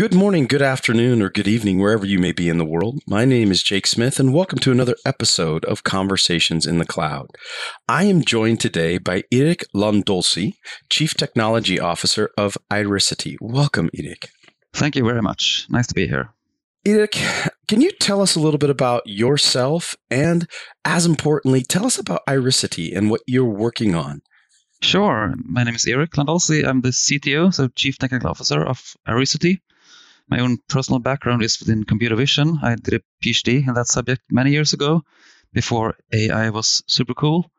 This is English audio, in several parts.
Good morning, good afternoon, or good evening, wherever you may be in the world. My name is Jake Smith, and welcome to another episode of Conversations in the Cloud. I am joined today by Eric Landolsi, Chief Technology Officer of Irisity. Welcome, Eric. Thank you very much. Nice to be here. Eric, can you tell us a little bit about yourself and, as importantly, tell us about Irisity and what you're working on? Sure. My name is Eric Landolsi. I'm the CTO, so Chief Technical Officer of Irisity. My own personal background is within computer vision. I did a PhD in that subject many years ago before AI was super cool.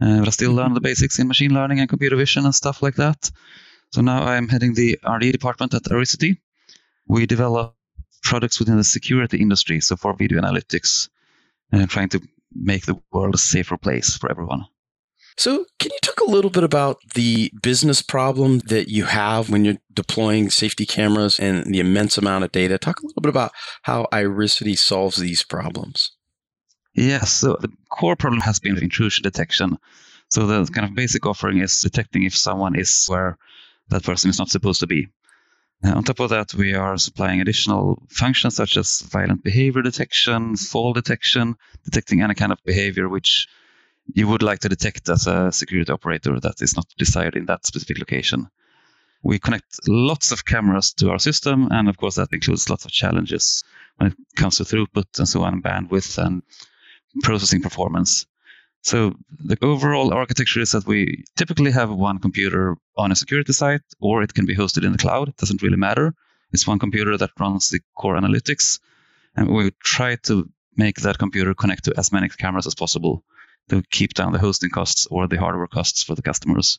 Uh, but I still learn the basics in machine learning and computer vision and stuff like that. So now I'm heading the R&D department at Irisity. We develop products within the security industry, so for video analytics, and trying to make the world a safer place for everyone. So, can you talk a little bit about the business problem that you have when you're deploying safety cameras and the immense amount of data? Talk a little bit about how Irisity solves these problems. Yes, so the core problem has been intrusion detection. So, the kind of basic offering is detecting if someone is where that person is not supposed to be. Uh, on top of that, we are supplying additional functions such as violent behavior detection, fall detection, detecting any kind of behavior which you would like to detect as a security operator that is not desired in that specific location. We connect lots of cameras to our system, and of course, that includes lots of challenges when it comes to throughput and so on, bandwidth and processing performance. So, the overall architecture is that we typically have one computer on a security site, or it can be hosted in the cloud. It doesn't really matter. It's one computer that runs the core analytics, and we try to make that computer connect to as many cameras as possible to keep down the hosting costs or the hardware costs for the customers.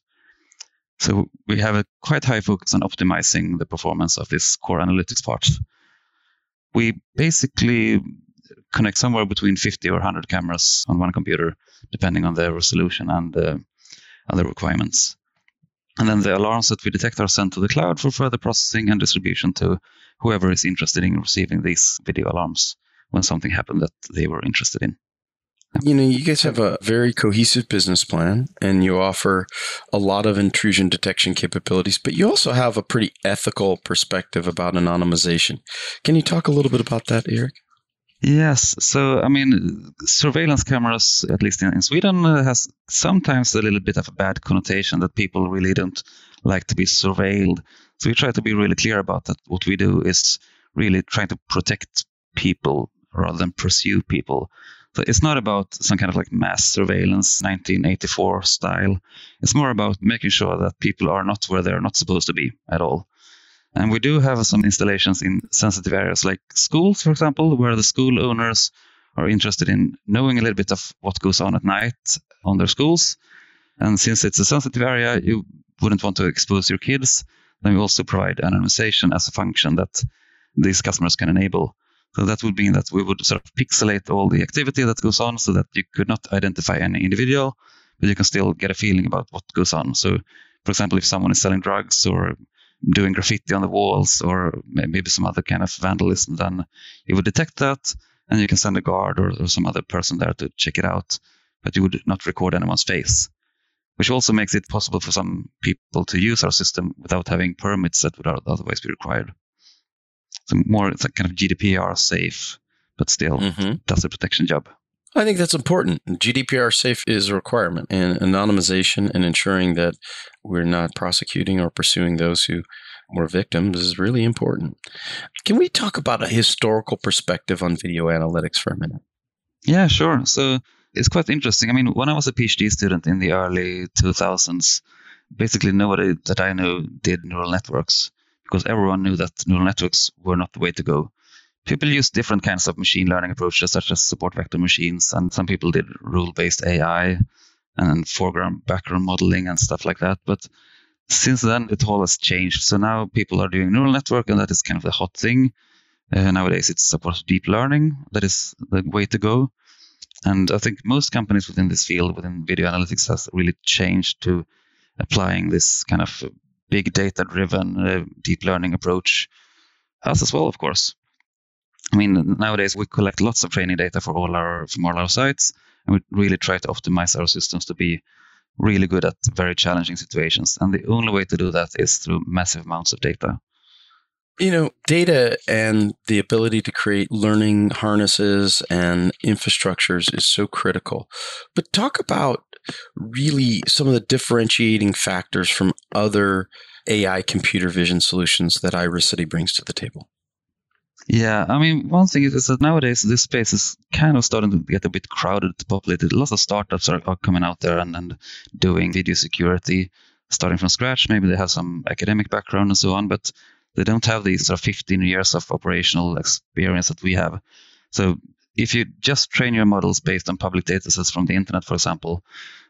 So we have a quite high focus on optimizing the performance of this core analytics part. We basically connect somewhere between 50 or 100 cameras on one computer, depending on the resolution and uh, other requirements. And then the alarms that we detect are sent to the cloud for further processing and distribution to whoever is interested in receiving these video alarms when something happened that they were interested in. You know, you guys have a very cohesive business plan and you offer a lot of intrusion detection capabilities, but you also have a pretty ethical perspective about anonymization. Can you talk a little bit about that, Eric? Yes. So, I mean, surveillance cameras, at least in, Sweden, uh, has sometimes a little bit of a bad connotation that people really don't like to be surveilled. So, we try to be really clear about that. What we do is really trying to protect people rather than pursue people. So it's not about some kind of like mass surveillance 1984 style. It's more about making sure that people are not where they're not supposed to be at all. And we do have some installations in sensitive areas like schools, for example, where the school owners are interested in knowing a little bit of what goes on at night on their schools. And since it's a sensitive area, you wouldn't want to expose your kids. Then we also provide anonymization as a function that these customers can enable. So that would mean that we would sort of pixelate all the activity that goes on so that you could not identify any individual, but you can still get a feeling about what goes on. So, for example, if someone is selling drugs or doing graffiti on the walls or maybe some other kind of vandalism, then you would detect that and you can send a guard or, or some other person there to check it out, but you would not record anyone's face. Which also makes it possible for some people to use our system without having permits that would otherwise be required. So more, it's like kind of GDPR safe, but still mm-hmm. does the protection job. I think that's important. GDPR safe is a requirement, and anonymization and ensuring that we're not prosecuting or pursuing those who were victims is really important. Can we talk about a historical perspective on video analytics for a minute? Yeah, sure. So it's quite interesting. I mean, when I was a PhD student in the early 2000s, basically nobody that I knew did neural networks because everyone knew that neural networks were not the way to go. People used different kinds of machine learning approaches, such as support vector machines, and some people did rule based AI and foreground background modeling and stuff like that. But since then, it all has changed. So now people are doing neural network, and that is kind of the hot thing. Uh, nowadays, it's support deep learning that is the way to go. And I think most companies within this field, within video analytics, has really changed to applying this kind of big data driven uh, deep learning approach. Us as well, of course. I mean, nowadays we collect lots of training data for all our from all our sites, and we really try to optimize our systems to be really good at very challenging situations. And the only way to do that is through massive amounts of data. You know, data and the ability to create learning harnesses and infrastructures is so critical. But talk about really some of the differentiating factors from other AI computer vision solutions that Irisity brings to the table. Yeah, I mean, one thing is that nowadays this space is kind of starting to get a bit crowded, populated. Lots of startups are, are coming out there and, and doing video security, starting from scratch. Maybe they have some academic background and so on, but they don't have these sort of 15 years of operational experience that we have. So if you just train your models based on public data sets from the internet, for example,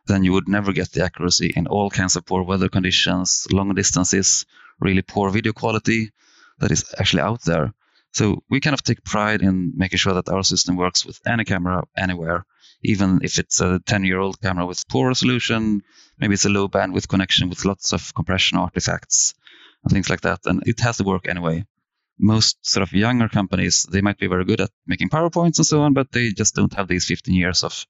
then you would never get the accuracy in all kinds of poor weather conditions, long distances, really poor video quality that is actually out there. So we kind of take pride in making sure that our system works with any camera anywhere, even if it's a 10 year old camera with poor resolution, maybe it's a low bandwidth connection with lots of compression artifacts and things like that. And it has to work anyway. Most sort of younger companies, they might be very good at making PowerPoints and so on, but they just don't have these 15 years of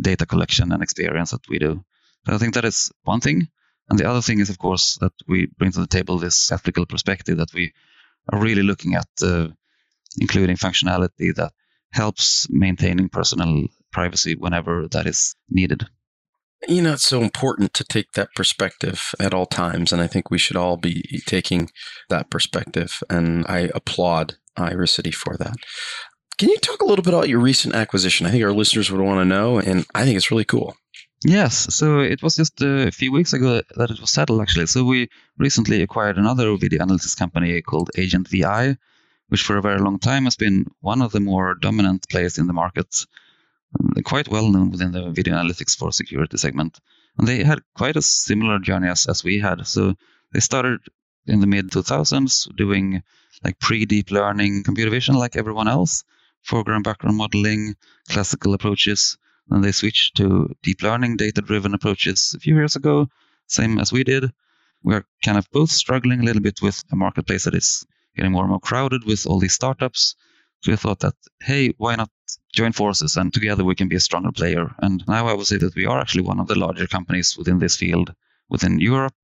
data collection and experience that we do. I think that is one thing. And the other thing is, of course, that we bring to the table this ethical perspective that we are really looking at uh, including functionality that helps maintaining personal privacy whenever that is needed. You know, it's so important to take that perspective at all times. And I think we should all be taking that perspective. And I applaud Irisity for that. Can you talk a little bit about your recent acquisition? I think our listeners would want to know, and I think it's really cool. Yes, so it was just a few weeks ago that it was settled, actually. So we recently acquired another video analytics company called Agent VI, which for a very long time has been one of the more dominant players in the market, Um, quite well known within the video analytics for security segment. And they had quite a similar journey as, as we had. So they started in the mid 2000s doing like pre deep learning computer vision like everyone else, foreground background modeling, classical approaches. Then they switched to deep learning, data driven approaches a few years ago, same as we did. We're kind of both struggling a little bit with a marketplace that is getting more and more crowded with all these startups. We thought that, hey, why not join forces and together we can be a stronger player. And now I would say that we are actually one of the larger companies within this field within Europe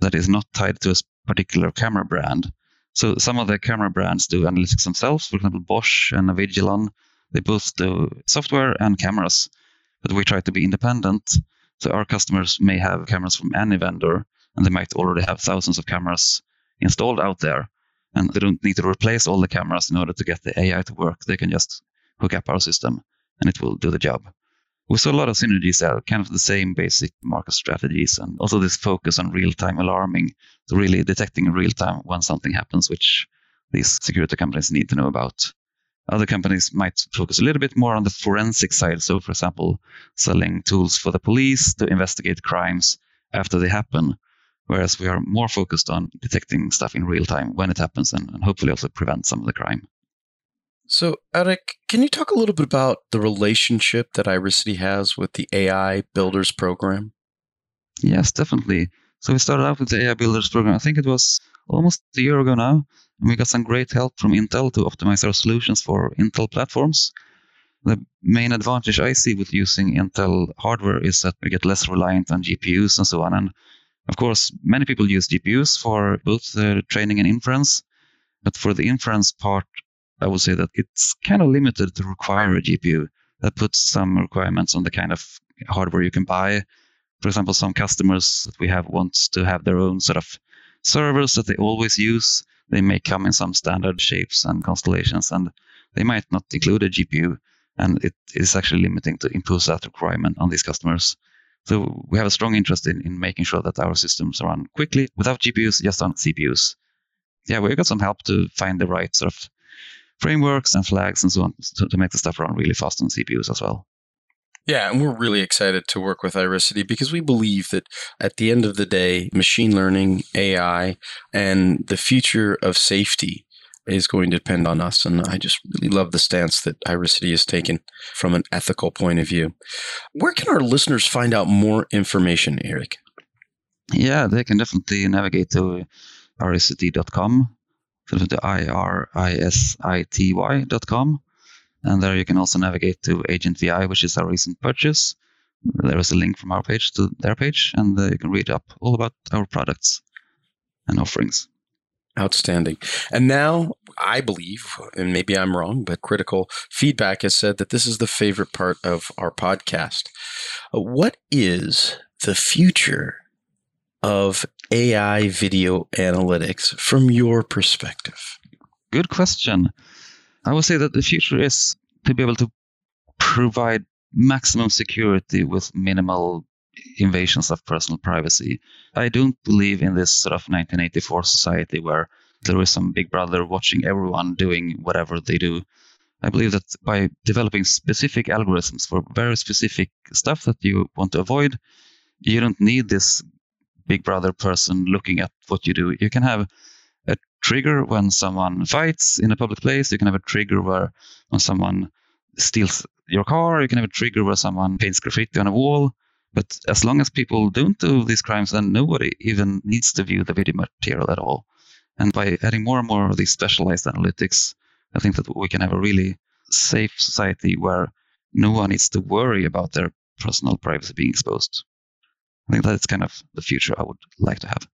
that is not tied to a particular camera brand. So some of the camera brands do analytics themselves. For example, Bosch and Avigilon, they both do software and cameras, but we try to be independent. So our customers may have cameras from any vendor, and they might already have thousands of cameras installed out there. And they don't need to replace all the cameras in order to get the AI to work. They can just hook up our system and it will do the job. We saw a lot of synergies there, kind of the same basic market strategies, and also this focus on real time alarming, so really detecting in real time when something happens, which these security companies need to know about. Other companies might focus a little bit more on the forensic side. So, for example, selling tools for the police to investigate crimes after they happen, whereas we are more focused on detecting stuff in real time when it happens and, and hopefully also prevent some of the crime. So, Eric, can you talk a little bit about the relationship that Irisity has with the AI Builders Program? Yes, definitely. So we started out with the AI Builders Program. I think it was almost a year ago now, and we got some great help from Intel to optimize our solutions for Intel platforms. The main advantage I see with using Intel hardware is that we get less reliant on GPUs and so on. And of course, many people use GPUs for both training and inference. But for the inference part, I would say that it's kind of limited to require a GPU. That puts some requirements on the kind of hardware you can buy. For example, some customers that we have want to have their own sort of servers that they always use. They may come in some standard shapes and constellations, and they might not include a GPU. And it is actually limiting to impose that requirement on these customers. So we have a strong interest in, in making sure that our systems run quickly without GPUs, just on CPUs. Yeah, we got some help to find the right sort of frameworks and flags and so on to, to make the stuff run really fast on CPUs as well. Yeah, and we're really excited to work with Irisity because we believe that at the end of the day, machine learning, AI, and the future of safety is going to depend on us. And I just really love the stance that City has taken from an ethical point of view. Where can our listeners find out more information, Eric? Yeah, they can definitely navigate to irisity.com, so to I-R-I-S-I-T-Y.com. And there you can also navigate to Agent VI, which is our recent purchase. There is a link from our page to their page, and uh, you can read up all about our products and offerings. Outstanding. And now I believe, and maybe I'm wrong, but critical feedback has said that this is the favorite part of our podcast. Uh, what is the future of AI video analytics from your perspective? Good question. I would say that the future is to be able to provide maximum security with minimal invasions of personal privacy. I don't believe in this sort of 1984 society where there is some big brother watching everyone doing whatever they do. I believe that by developing specific algorithms for very specific stuff that you want to avoid, you don't need this big brother person looking at what you do. You can have a trigger when someone fights in a public place. You can have a trigger where when someone steals your car. You can have a trigger where someone paints graffiti on a wall. But as long as people don't do these crimes, then nobody even needs to view the video material at all. And by adding more and more of these specialized analytics, I think that we can have a really safe society where no one needs to worry about their personal privacy being exposed. I think that's kind of the future I would like to have.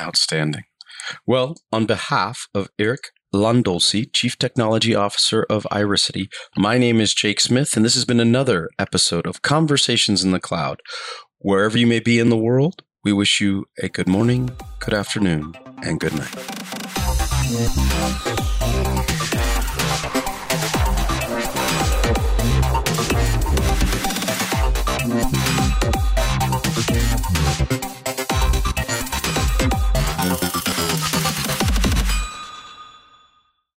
Outstanding. Well, on behalf of Eric Landolsi, Chief Technology Officer of Irisity. My name is Jake Smith, and this has been another episode of Conversations in the Cloud. Wherever you may be in the world, we wish you a good morning, good afternoon, and good night.